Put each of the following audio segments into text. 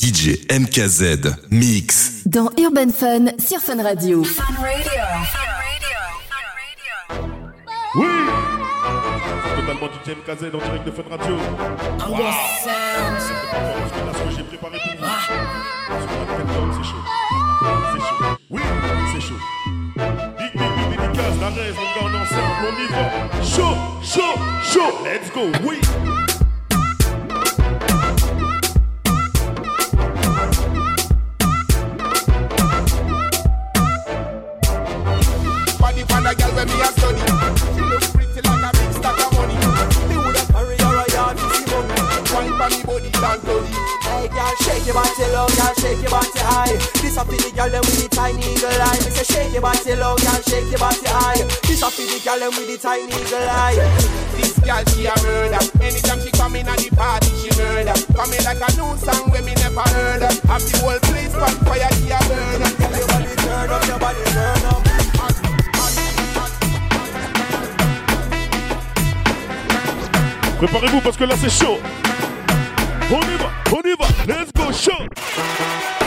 DJ MKZ Mix. Dans Urban Fun sur Fun Radio. Oui Totalement DJ MKZ en direct de Fun Radio. Wow. C'est parce que là, ce que j'ai préparé pour vous. C'est chaud. C'est chaud. Oui, c'est chaud. Big, big, big dédicace, la gars, on est ensemble, on y va. Chaud, chaud, chaud. Let's go, oui. Pan a girl when me a study. She look pretty like a big stack of money. Me woulda her a yard to see money. Wine pan me body bloody. Hey girl, shake your body low, girl, shake your body high. This a for the girl them with the tiny eagle eye. Me say shake your body low, girl, shake your body high. This a for the girl them with the tiny eagle eye. This girl she a murder. Anytime she come in at the party she murder. Coming like a new song when me never heard her. Have the whole place on fire she a burn. Girl, your body turn up, your body turn up. Préparez-vous parce que là, c'est chaud. On y va, on y va. Let's go, chaud.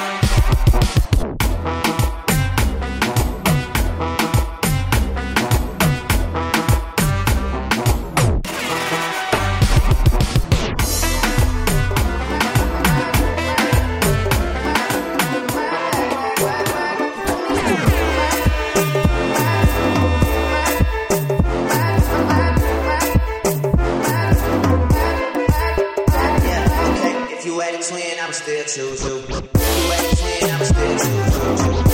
Too too. You ask me, I'm still too.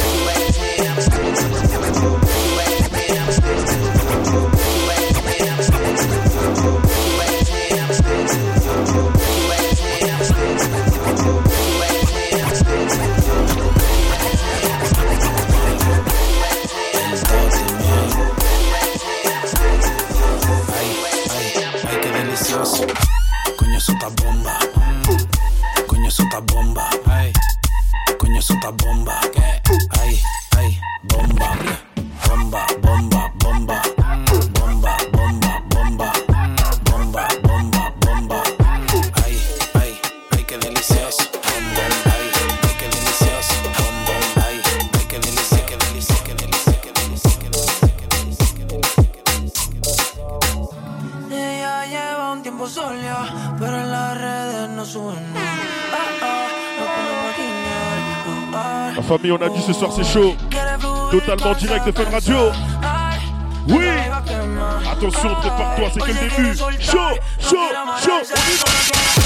Ce soir, c'est chaud. Totalement direct de Fun. Radio. Oui. Attention, prépare-toi, c'est que le début. Chaud, chaud, chaud.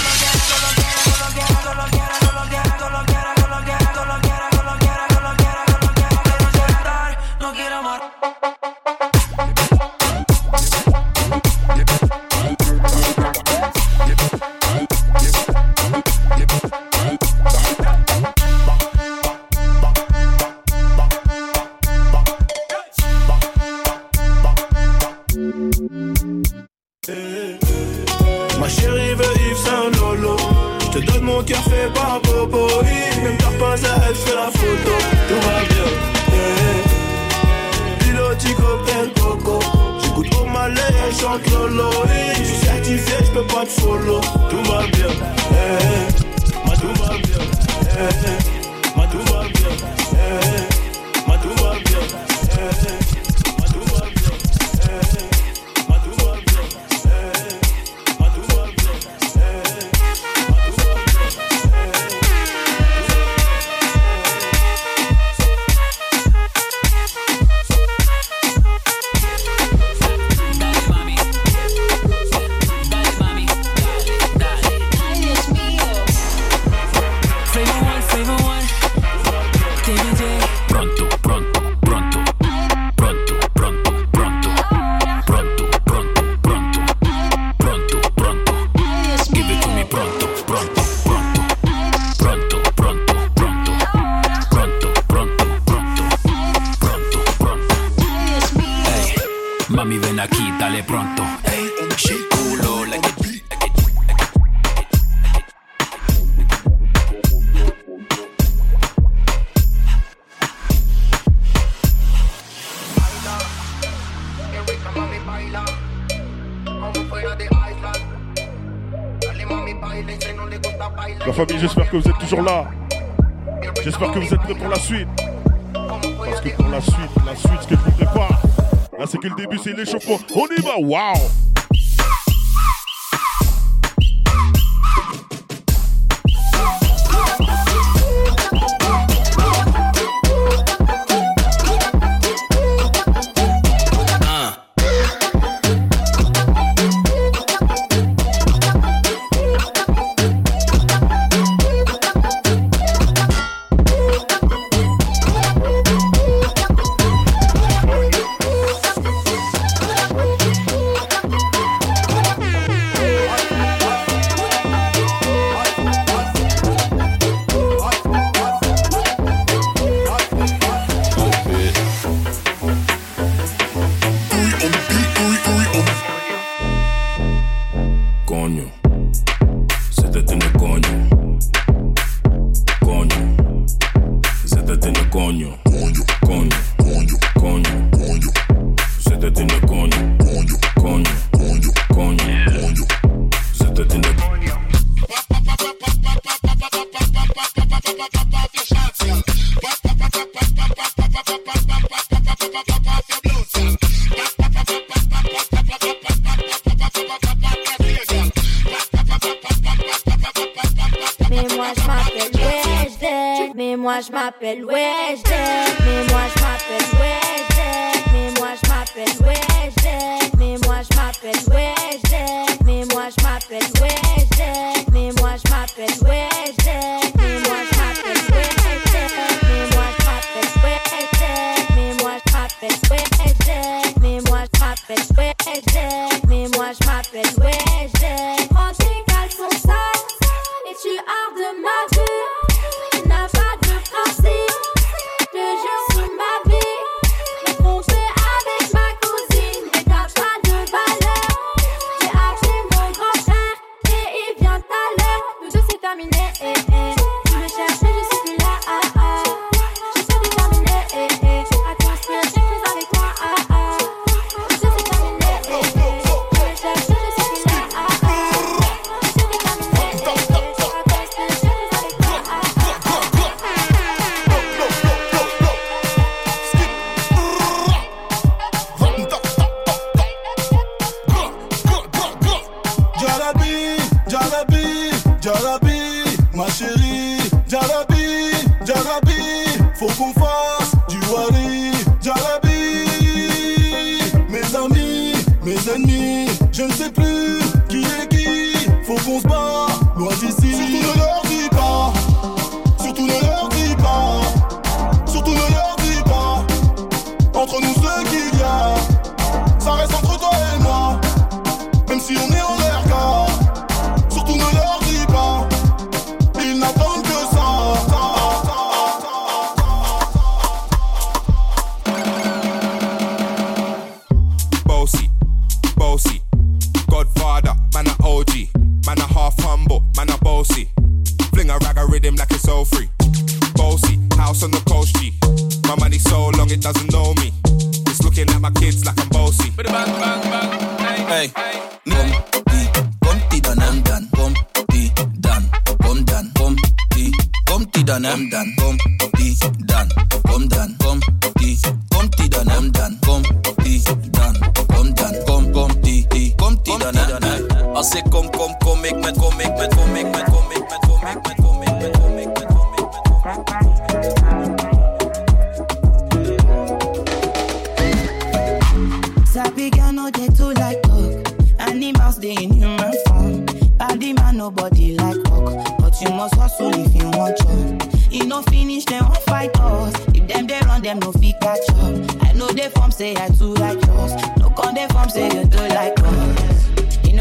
Que le début, c'est l'échauffement.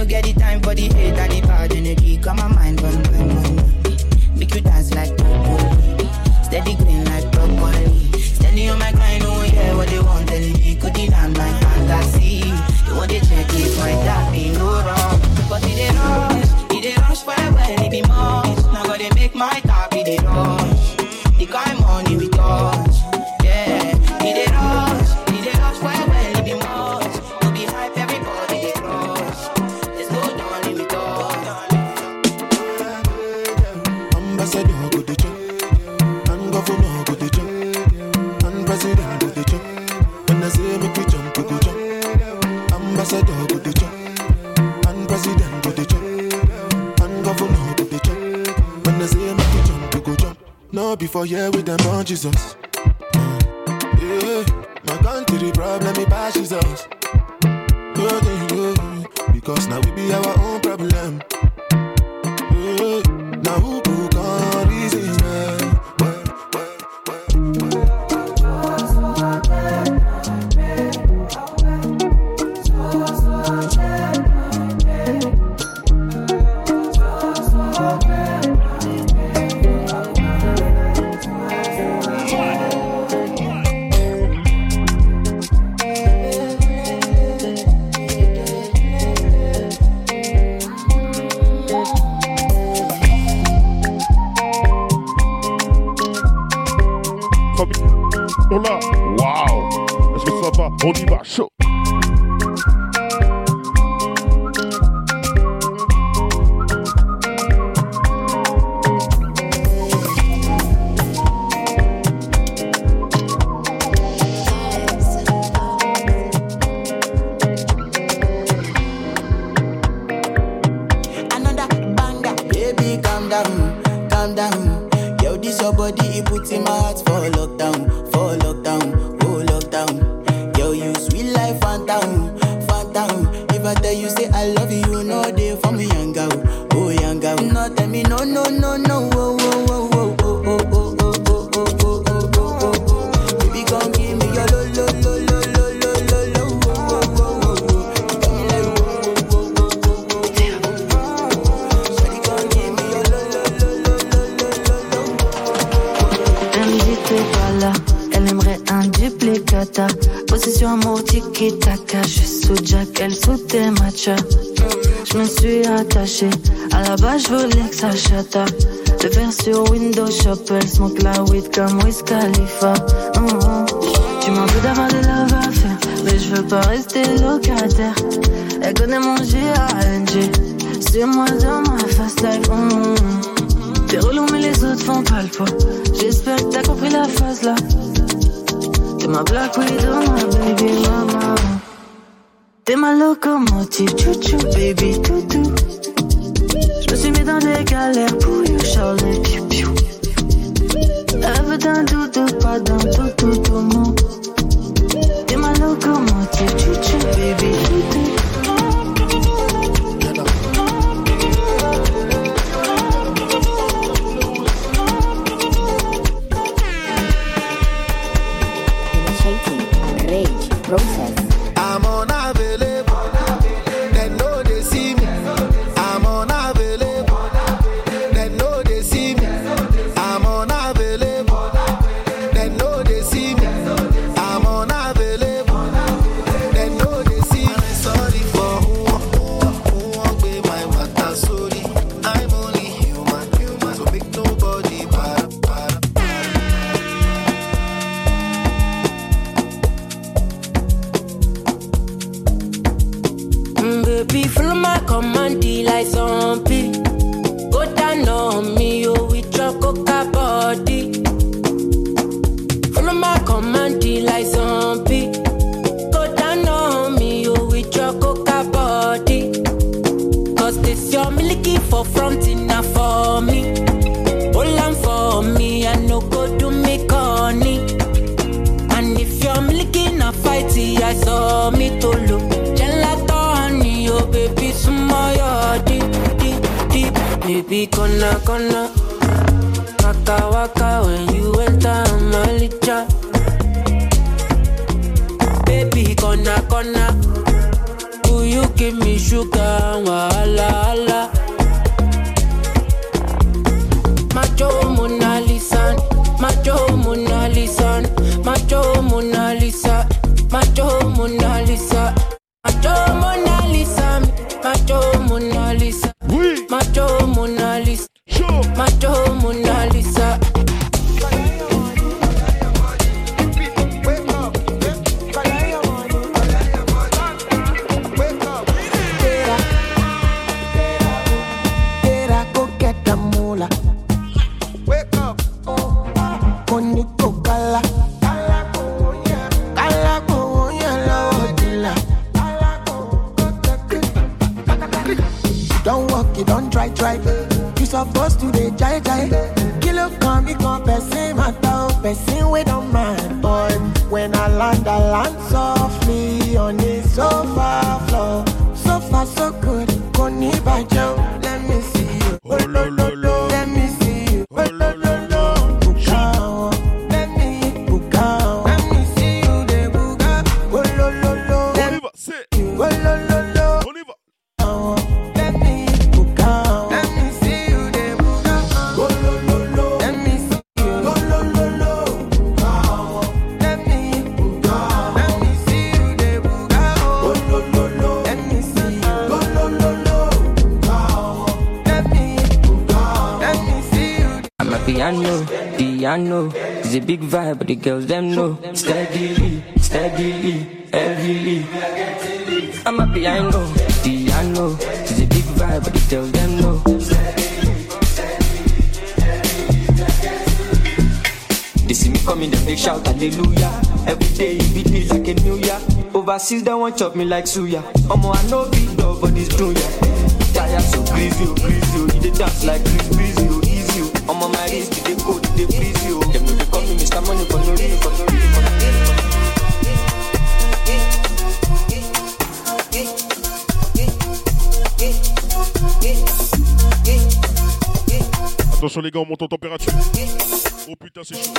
get the time for the hate and the bad energy. Come my mind, cause yeah, with them on Jesus. Wiz Khalifa. suppose to dey jai jai. Kilo kan mi kan person matter o, person wey don mind. But when I land, I land but the girls them know. Steadily, steadily, heavily. I'm a piano, piano. It's a big vibe, but the girls them know. They see me coming, them they shout hallelujah. Every day it beat me like a new year. Overseas they want chop me like suya. Omo I know big dog for this junior. Tire so greasy, oh greasy, oh. Dey dance like Chris Breezy, oh easy, oh. Omo my wrist, they go, they please you. Oh. Les gars, on monte en température. Oh putain, c'est chaud.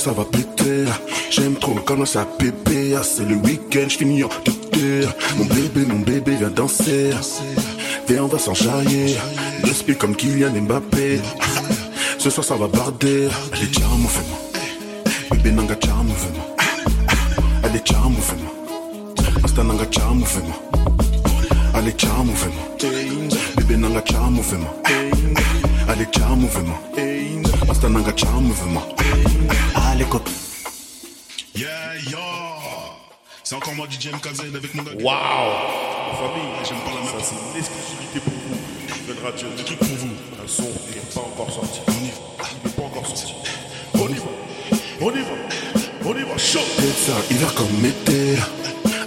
Ça va péter. J'aime trop quand ça pépé. Ah, C'est le week-end, j'finis en tété. Mon bébé, mon bébé vient danser. Viens, on va. Le speed comme Kylian Mbappé. Ce soir ça va barder. Allez, tiens, mouvement. Bébé nanga, tiens, mouvement. Allez, tiens, mouvement. Asta nanga. Allez, tiens, mouvement. Bébé nanga, tiens, mouvement. Allez, tiens, mouvement. Asta nanga. Allez, copine. Yeah, yo. C'est encore moi, DJ MKZ, avec mon gars. Waouh Famille, j'aime pas la Ça, c'est une exclusivité pour vous. Fun Radio, des trucs pour vous. Un son qui n'est pas encore sorti. On y va. Il n'est pas encore sorti. On y va. On y va. On y va. Chaud. ça, hiver comme été.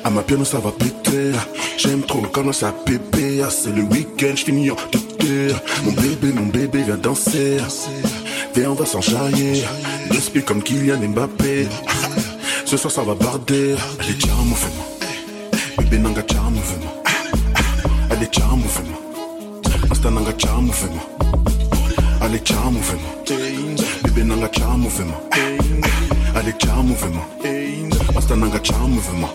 À ma piano ça va péter. J'aime trop quand ça pépé. C'est le week-end, j'finis en tété. Mon bébé, mon bébé vient danser. Viens, on va. Le speed comme Kylian Mbappé. Ce soir ça va barder. Allez, tiens, mouvement. Bébé nanga, tiens, mouvement. Allez, tiens, mouvement. Asta nanga, tiens, mouvement. Allez, tiens, mouvement. Bébé nanga, mouvement. Allez, tiens, mouvement. Asta nanga, mouvement.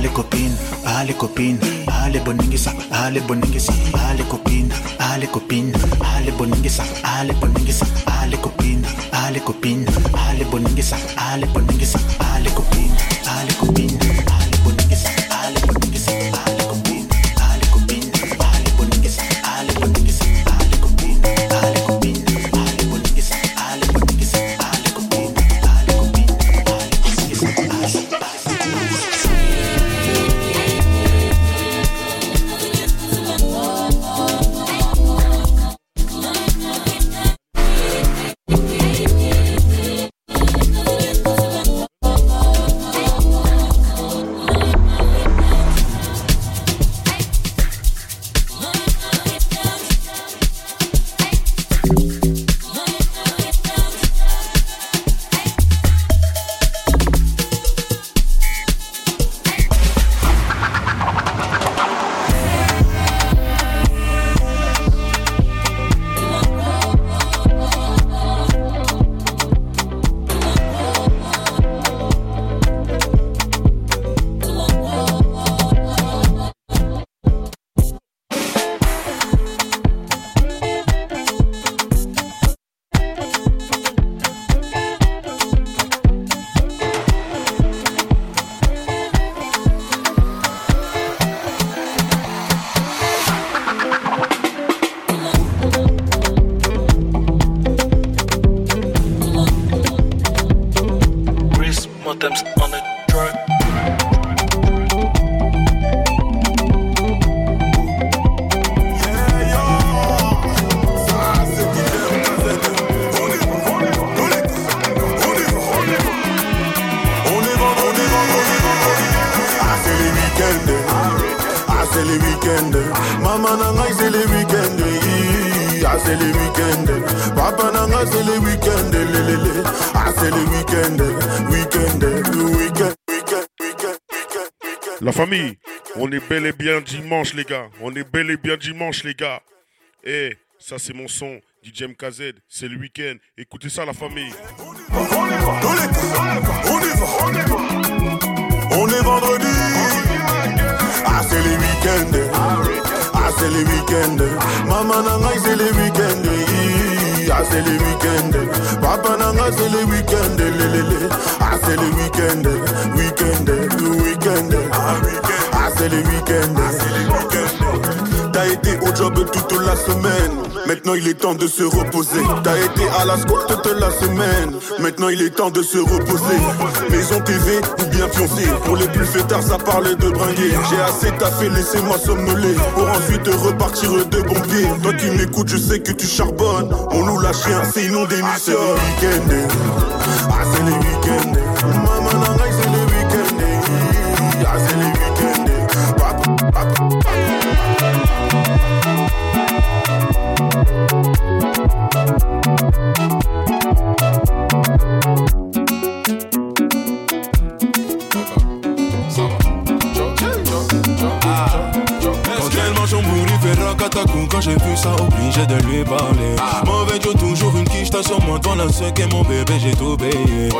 Allez copine, allez copine, allez boningisa, allez boningisa, allez copine, allez copine, allez boningisa, allez boningisa, allez copine, allez copine, allez boningisa, allez boningisa, allez copine, allez copine, c'est les week-ends. Papa nanga, c'est les week-ends. Le, le, le. Ah, c'est les week-ends. Week-end, week-end, week-end, week-end. La famille, on est bel et bien dimanche, les gars. On est bel et bien dimanche, les gars. Eh, ça, c'est mon son. DJ MKZ, c'est le week-end. Écoutez ça, la famille. On est vendredi. Ah, c'est les week-ends. asele weekend. Mama na ngai sele weekend asele weekend. Papa na ngai sele weekend lelele asele weekend weekend weekend. Asele weekend, weekend. T'as été au job toute la semaine. Maintenant il est temps de se reposer. T'as été à la school toute la semaine. Maintenant il est temps de se reposer. Maison TV ou bien pioncer. Pour les plus fêtards, ça parlait de bringuer. J'ai assez taffé, laissez-moi somnoler. Pour ensuite repartir de bon pied. Toi qui m'écoutes, je sais que tu charbonnes. On loue la chien, c'est onde Ah, c'est les week-ends. Ah, c'est les week-ends. Quand j'ai vu ça, obligé de lui parler. Mauvais Joe, toujours une quiche, t'as sur moi devant la est mon bébé, j'ai tout payé.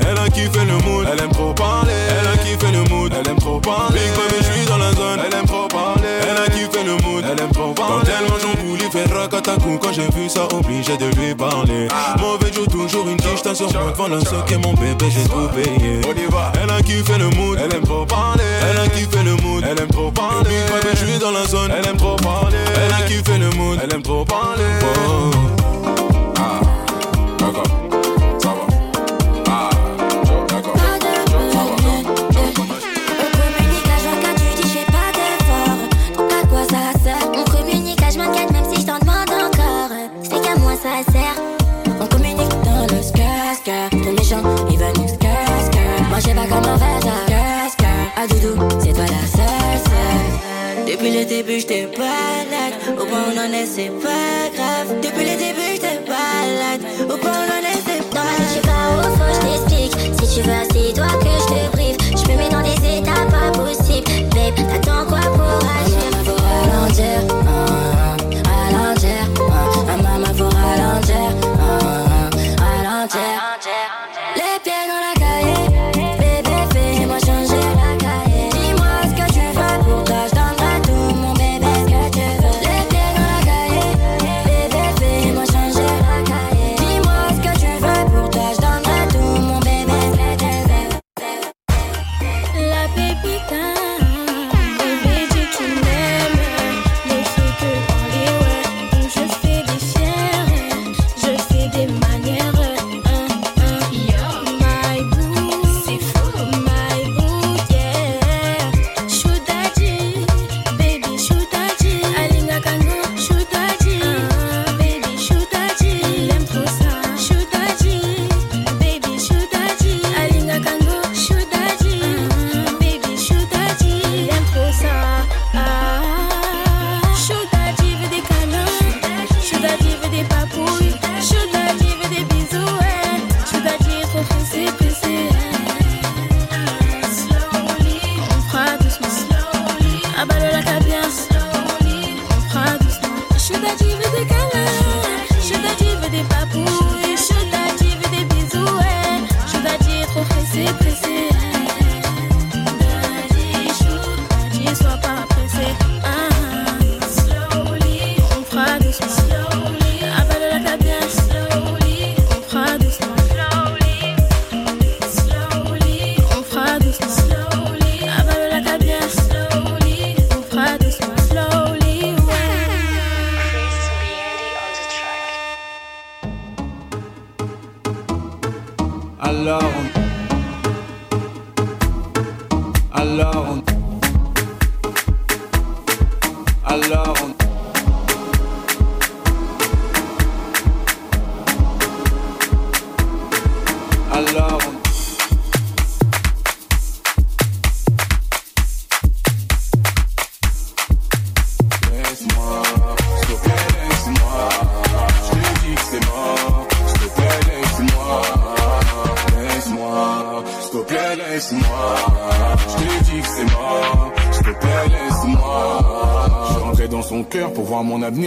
Elle a kiffé le mood, elle aime trop parler. Elle a kiffé le mood, elle aime trop parler. Big baby, je suis dans la zone, elle aime trop parler. Elle a kiffé le mood, elle aime trop parler. Quand elle mange en boule, il fait rakatakou quand j'ai vu ça, obligé de lui parler. Mauvais Joe, toujours une quiche, t'as sur moi devant la est mon bébé, j'ai tout payé. Elle a kiffé le mood, elle aime trop parler. Elle a kiffé le mood, elle aime trop parler. Big je suis dans la zone, elle aime trop parler. Elle a kiffé le mood, elle aime trop parler. Oh. Ah, le début j'étais balade. Au point où on en est c'est pas grave. Depuis le début j'étais balade. Au point où on en est c'est pas grave. Suis pas au faux, je. Si tu veux, c'est toi que je te prive. Je me mets dans des états pas possibles. Babe, t'attends quoi pour agir ralentir, ah, ah, ralentir. ah, ah, maman, faut ralentir, ralentir.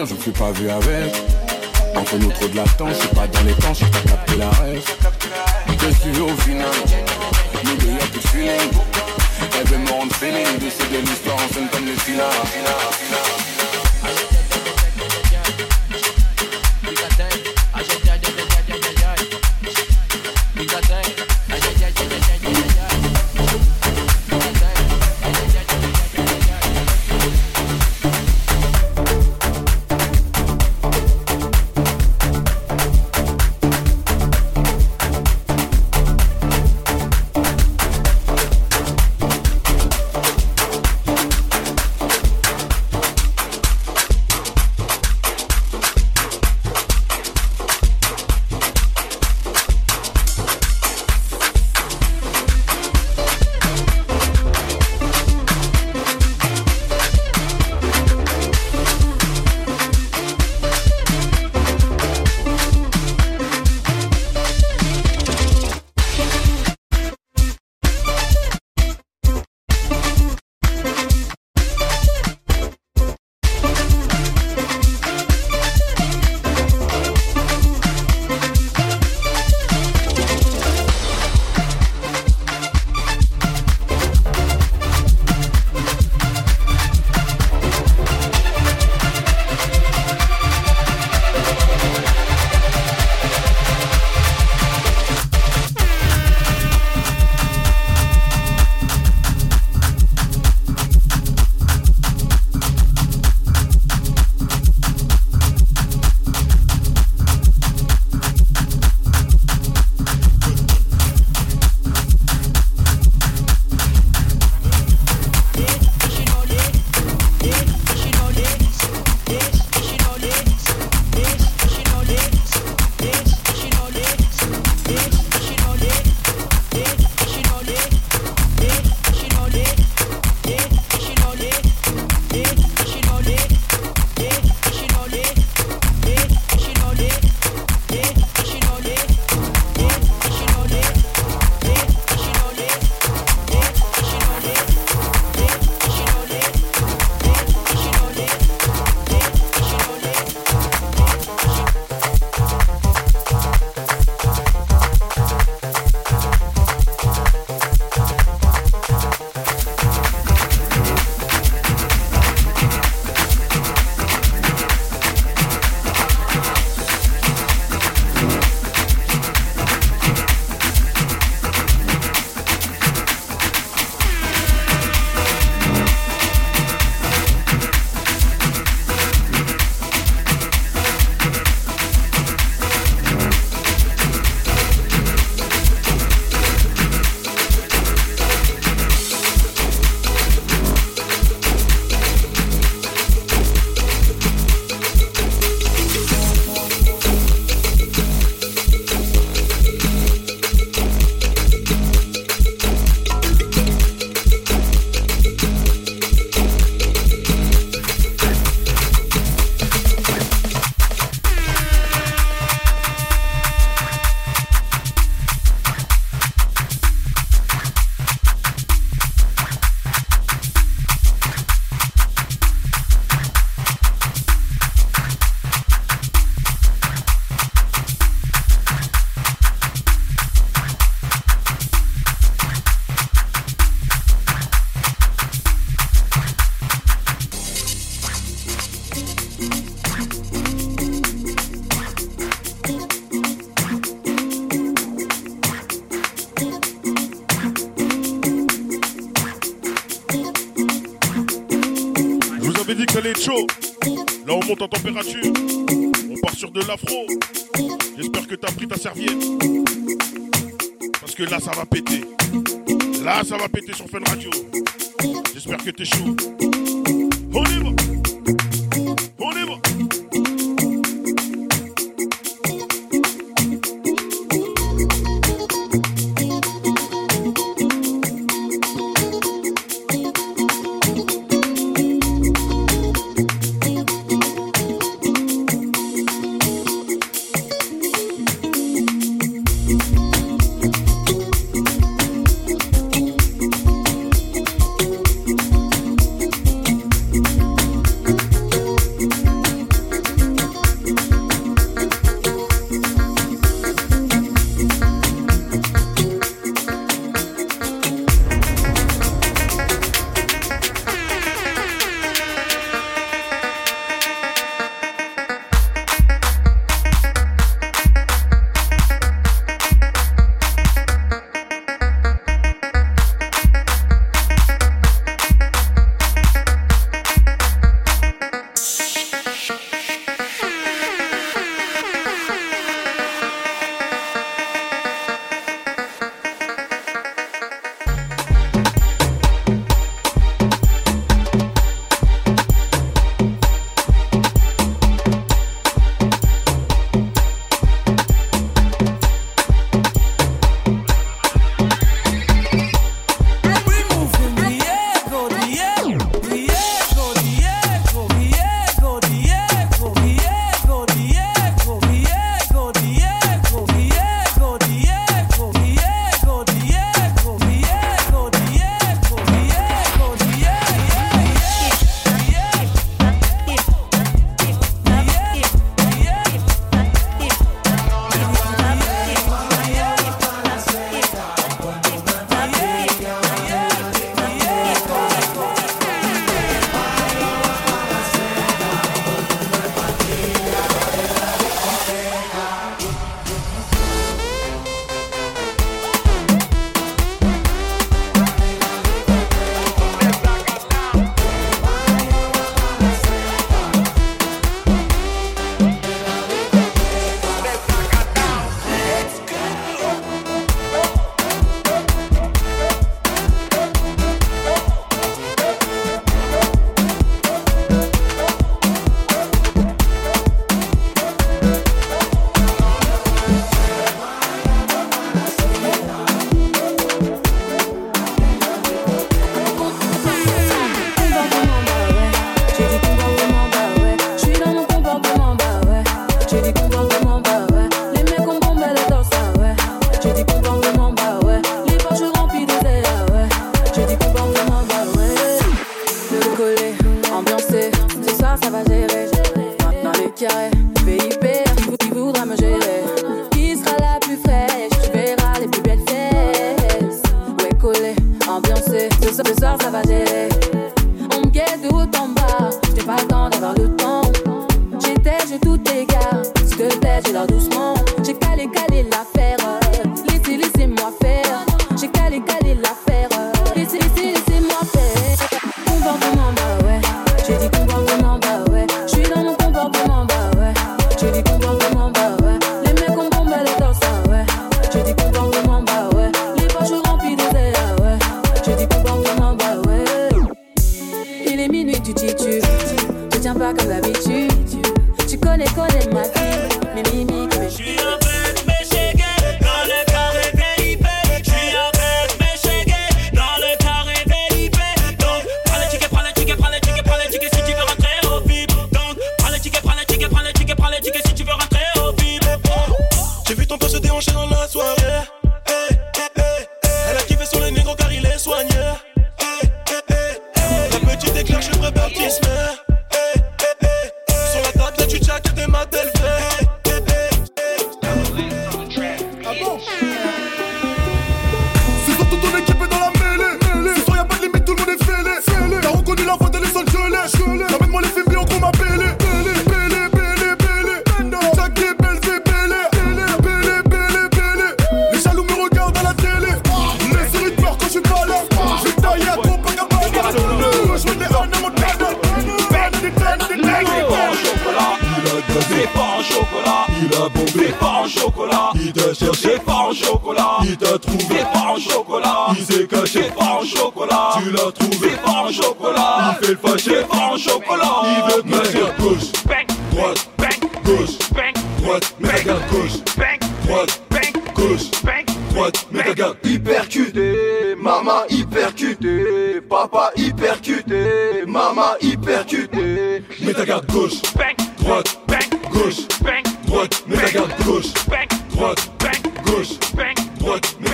Voir mon avenir, je ne est chaud. Là, on monte en température. On part sur de l'afro. J'espère que t'as pris ta serviette. Parce que là, ça va péter. Là, ça va péter sur Fun Radio. J'espère que t'es chaud. On.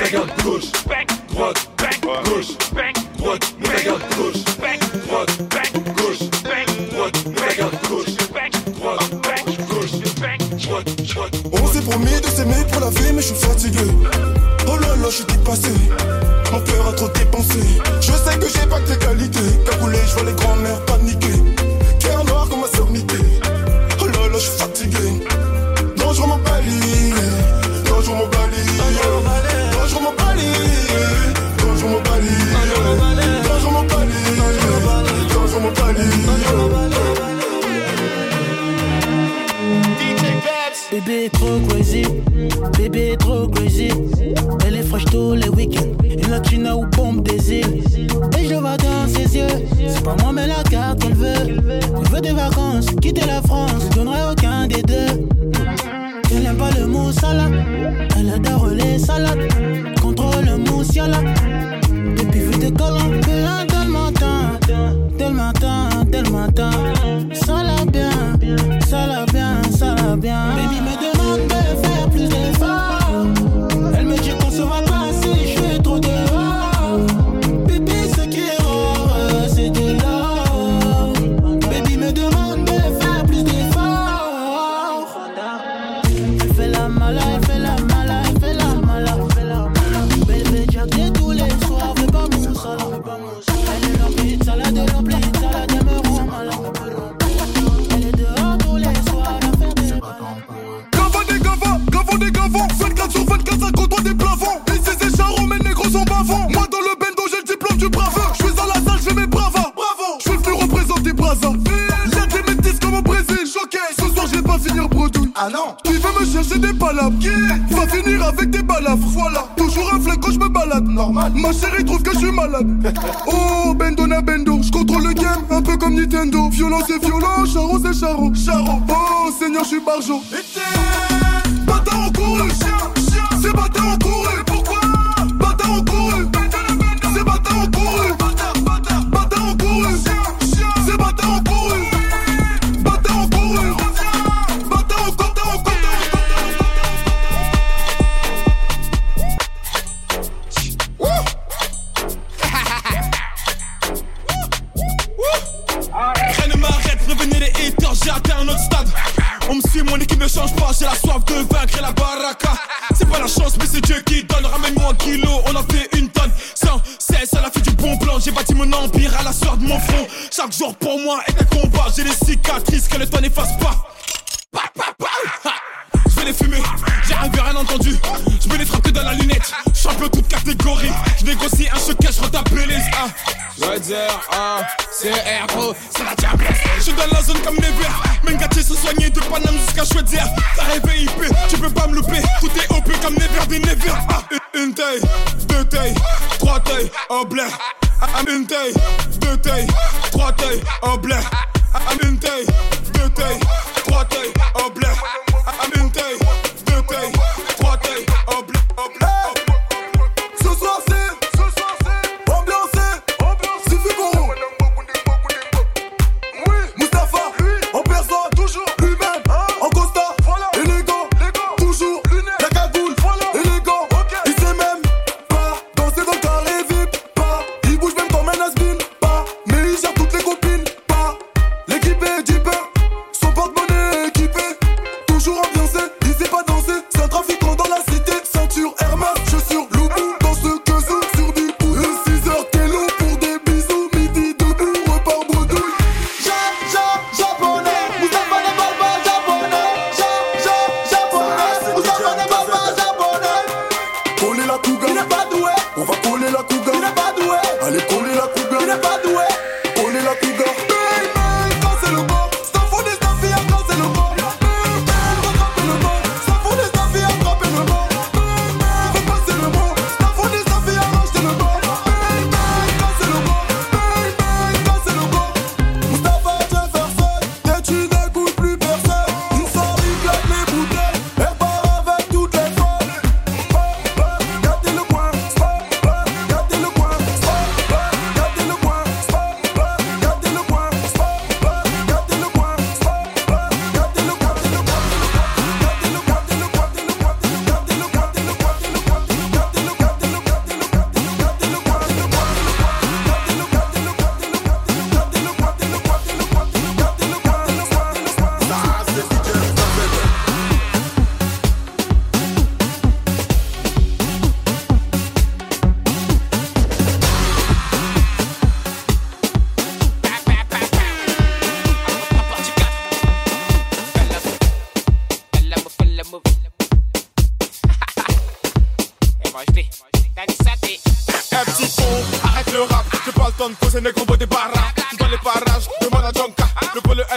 pega cruz. Ah non. Tu veux me chercher des palabres? Yeah. Va finir avec des balafres Voilà. Toujours un flingue quand je me balade. Normal. Ma chérie trouve que je suis malade. Oh Bendona Bendo Je contrôle le game Un peu comme Nintendo. Violence c'est violent Charo c'est charo. Charo. Oh Seigneur je suis barjo. Bâtard en cours chien, chien. C'est bâtard en cours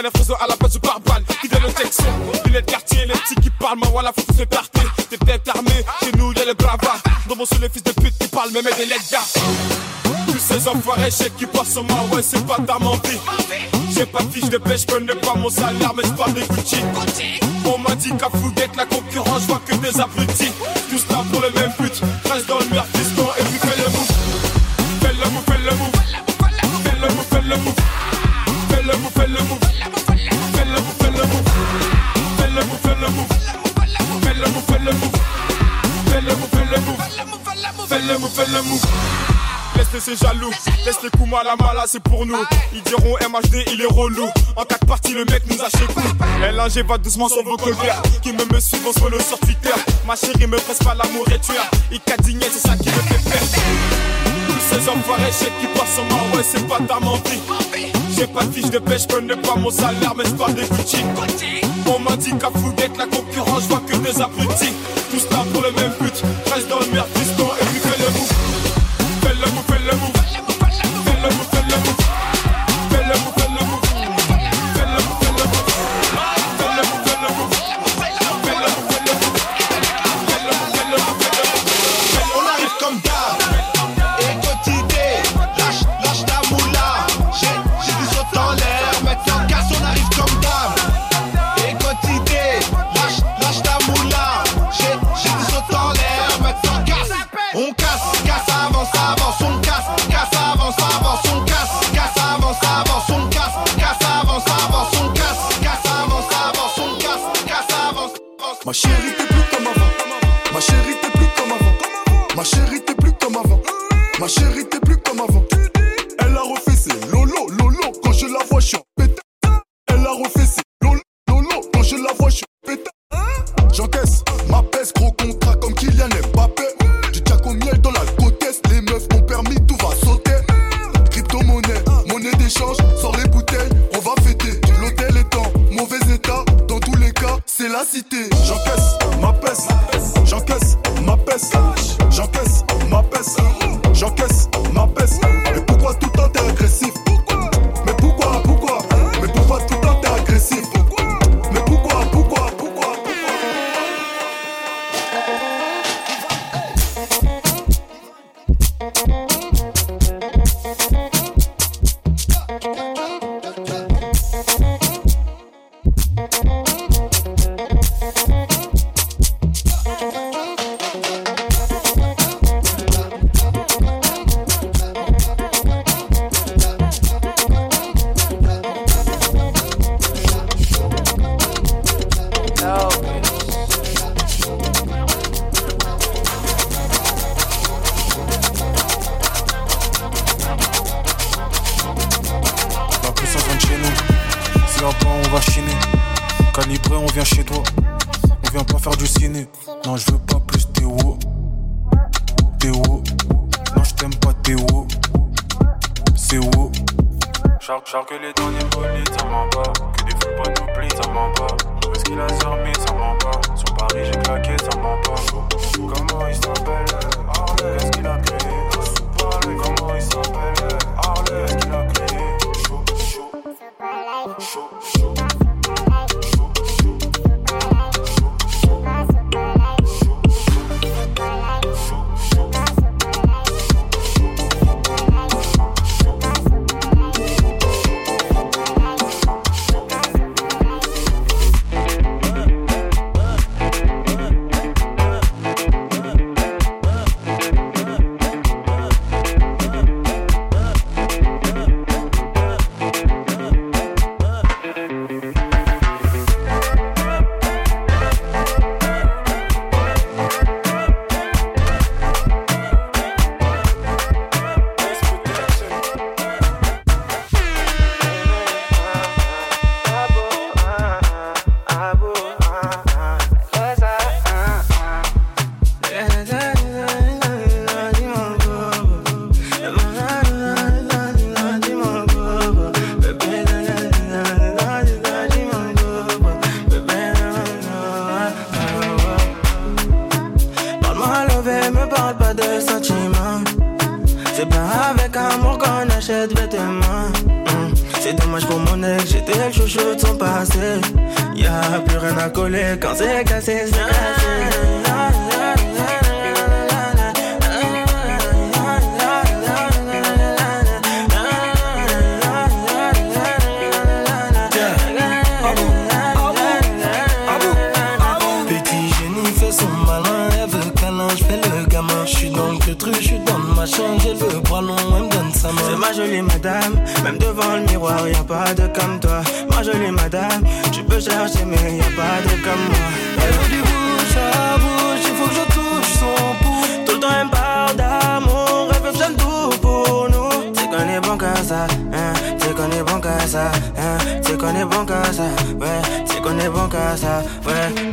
NF réseau à la place du barbal. Qui donne texte, il est de quartier, les petits qui parlent. Moi, voilà, faut tous se tarter. T'es peut-être armé, chez nous, y'a le gravat. Dans mon sous les fils de pute qui parlent, même des gars. Tous ces enfoirés, je qui passent en moi, ouais, c'est pas ta mentie. J'ai pas de fiche de pêche, je connais pas mon salaire, mais je parle des Gucci. On m'a dit qu'à Fouguette, la concurrence, je vois que des abrutis. Tous là pour le même but, le move, fais le move. Laisse-les ces jaloux, laisse les coups mal à mal, c'est pour nous. Ils diront MHD, il est relou. En quatre parties, le mec nous a chez. LNG va doucement sur vos colères. Qui me me suivent, on se follow sur Twitter. Ma chérie me presse pas l'amour et tu as. Il cadigné, c'est ça qui me fait perdre. Tous ces enfoirés, je qui passent en moi, ouais, c'est pas ta mentie. J'ai pas de fiche de pêche, connais pas mon salaire, mais je parle des Gucci. On m'a dit qu'à Fouguette, la concurrence, je vois que des abrutis. Tous là pour le même but, reste dans le Ma chérie, t'es plus comme avant. Ma chérie, t'es plus comme avant. Ma chérie, t'es plus comme avant. Ma chérie, t'es plus comme avant. Elle a refait ses lolo, lolo. Quand je la vois, je suis. Elle a refait ses lolo, lolo. Quand je la vois, je suis. J'encaisse ma peste, gros ça, hein, tu connais bon qu'à ça, ouais, tu connais bon qu'à ça, ouais.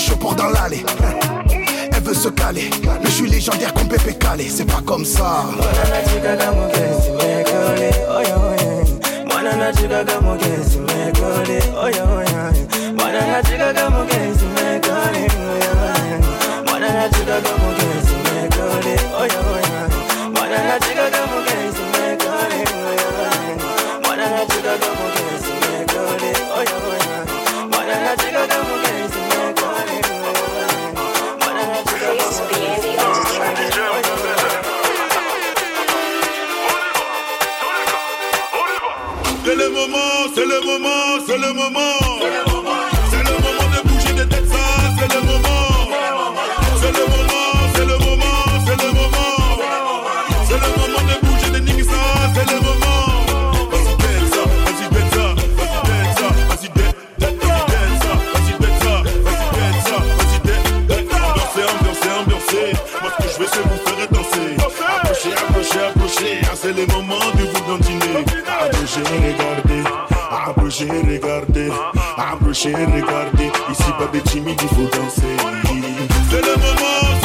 chaud pour dans l'allée. Elle veut se caler, mais je suis légendaire comme Pépé Calé, c'est pas comme ça. approchez, approchez, ah, c'est le moment de vous dandiner. Approchez, ah, regardez, ah, approchez, regardez, ah, approchez, regardez. Ici, pas de timide, il faut danser. C'est le moment.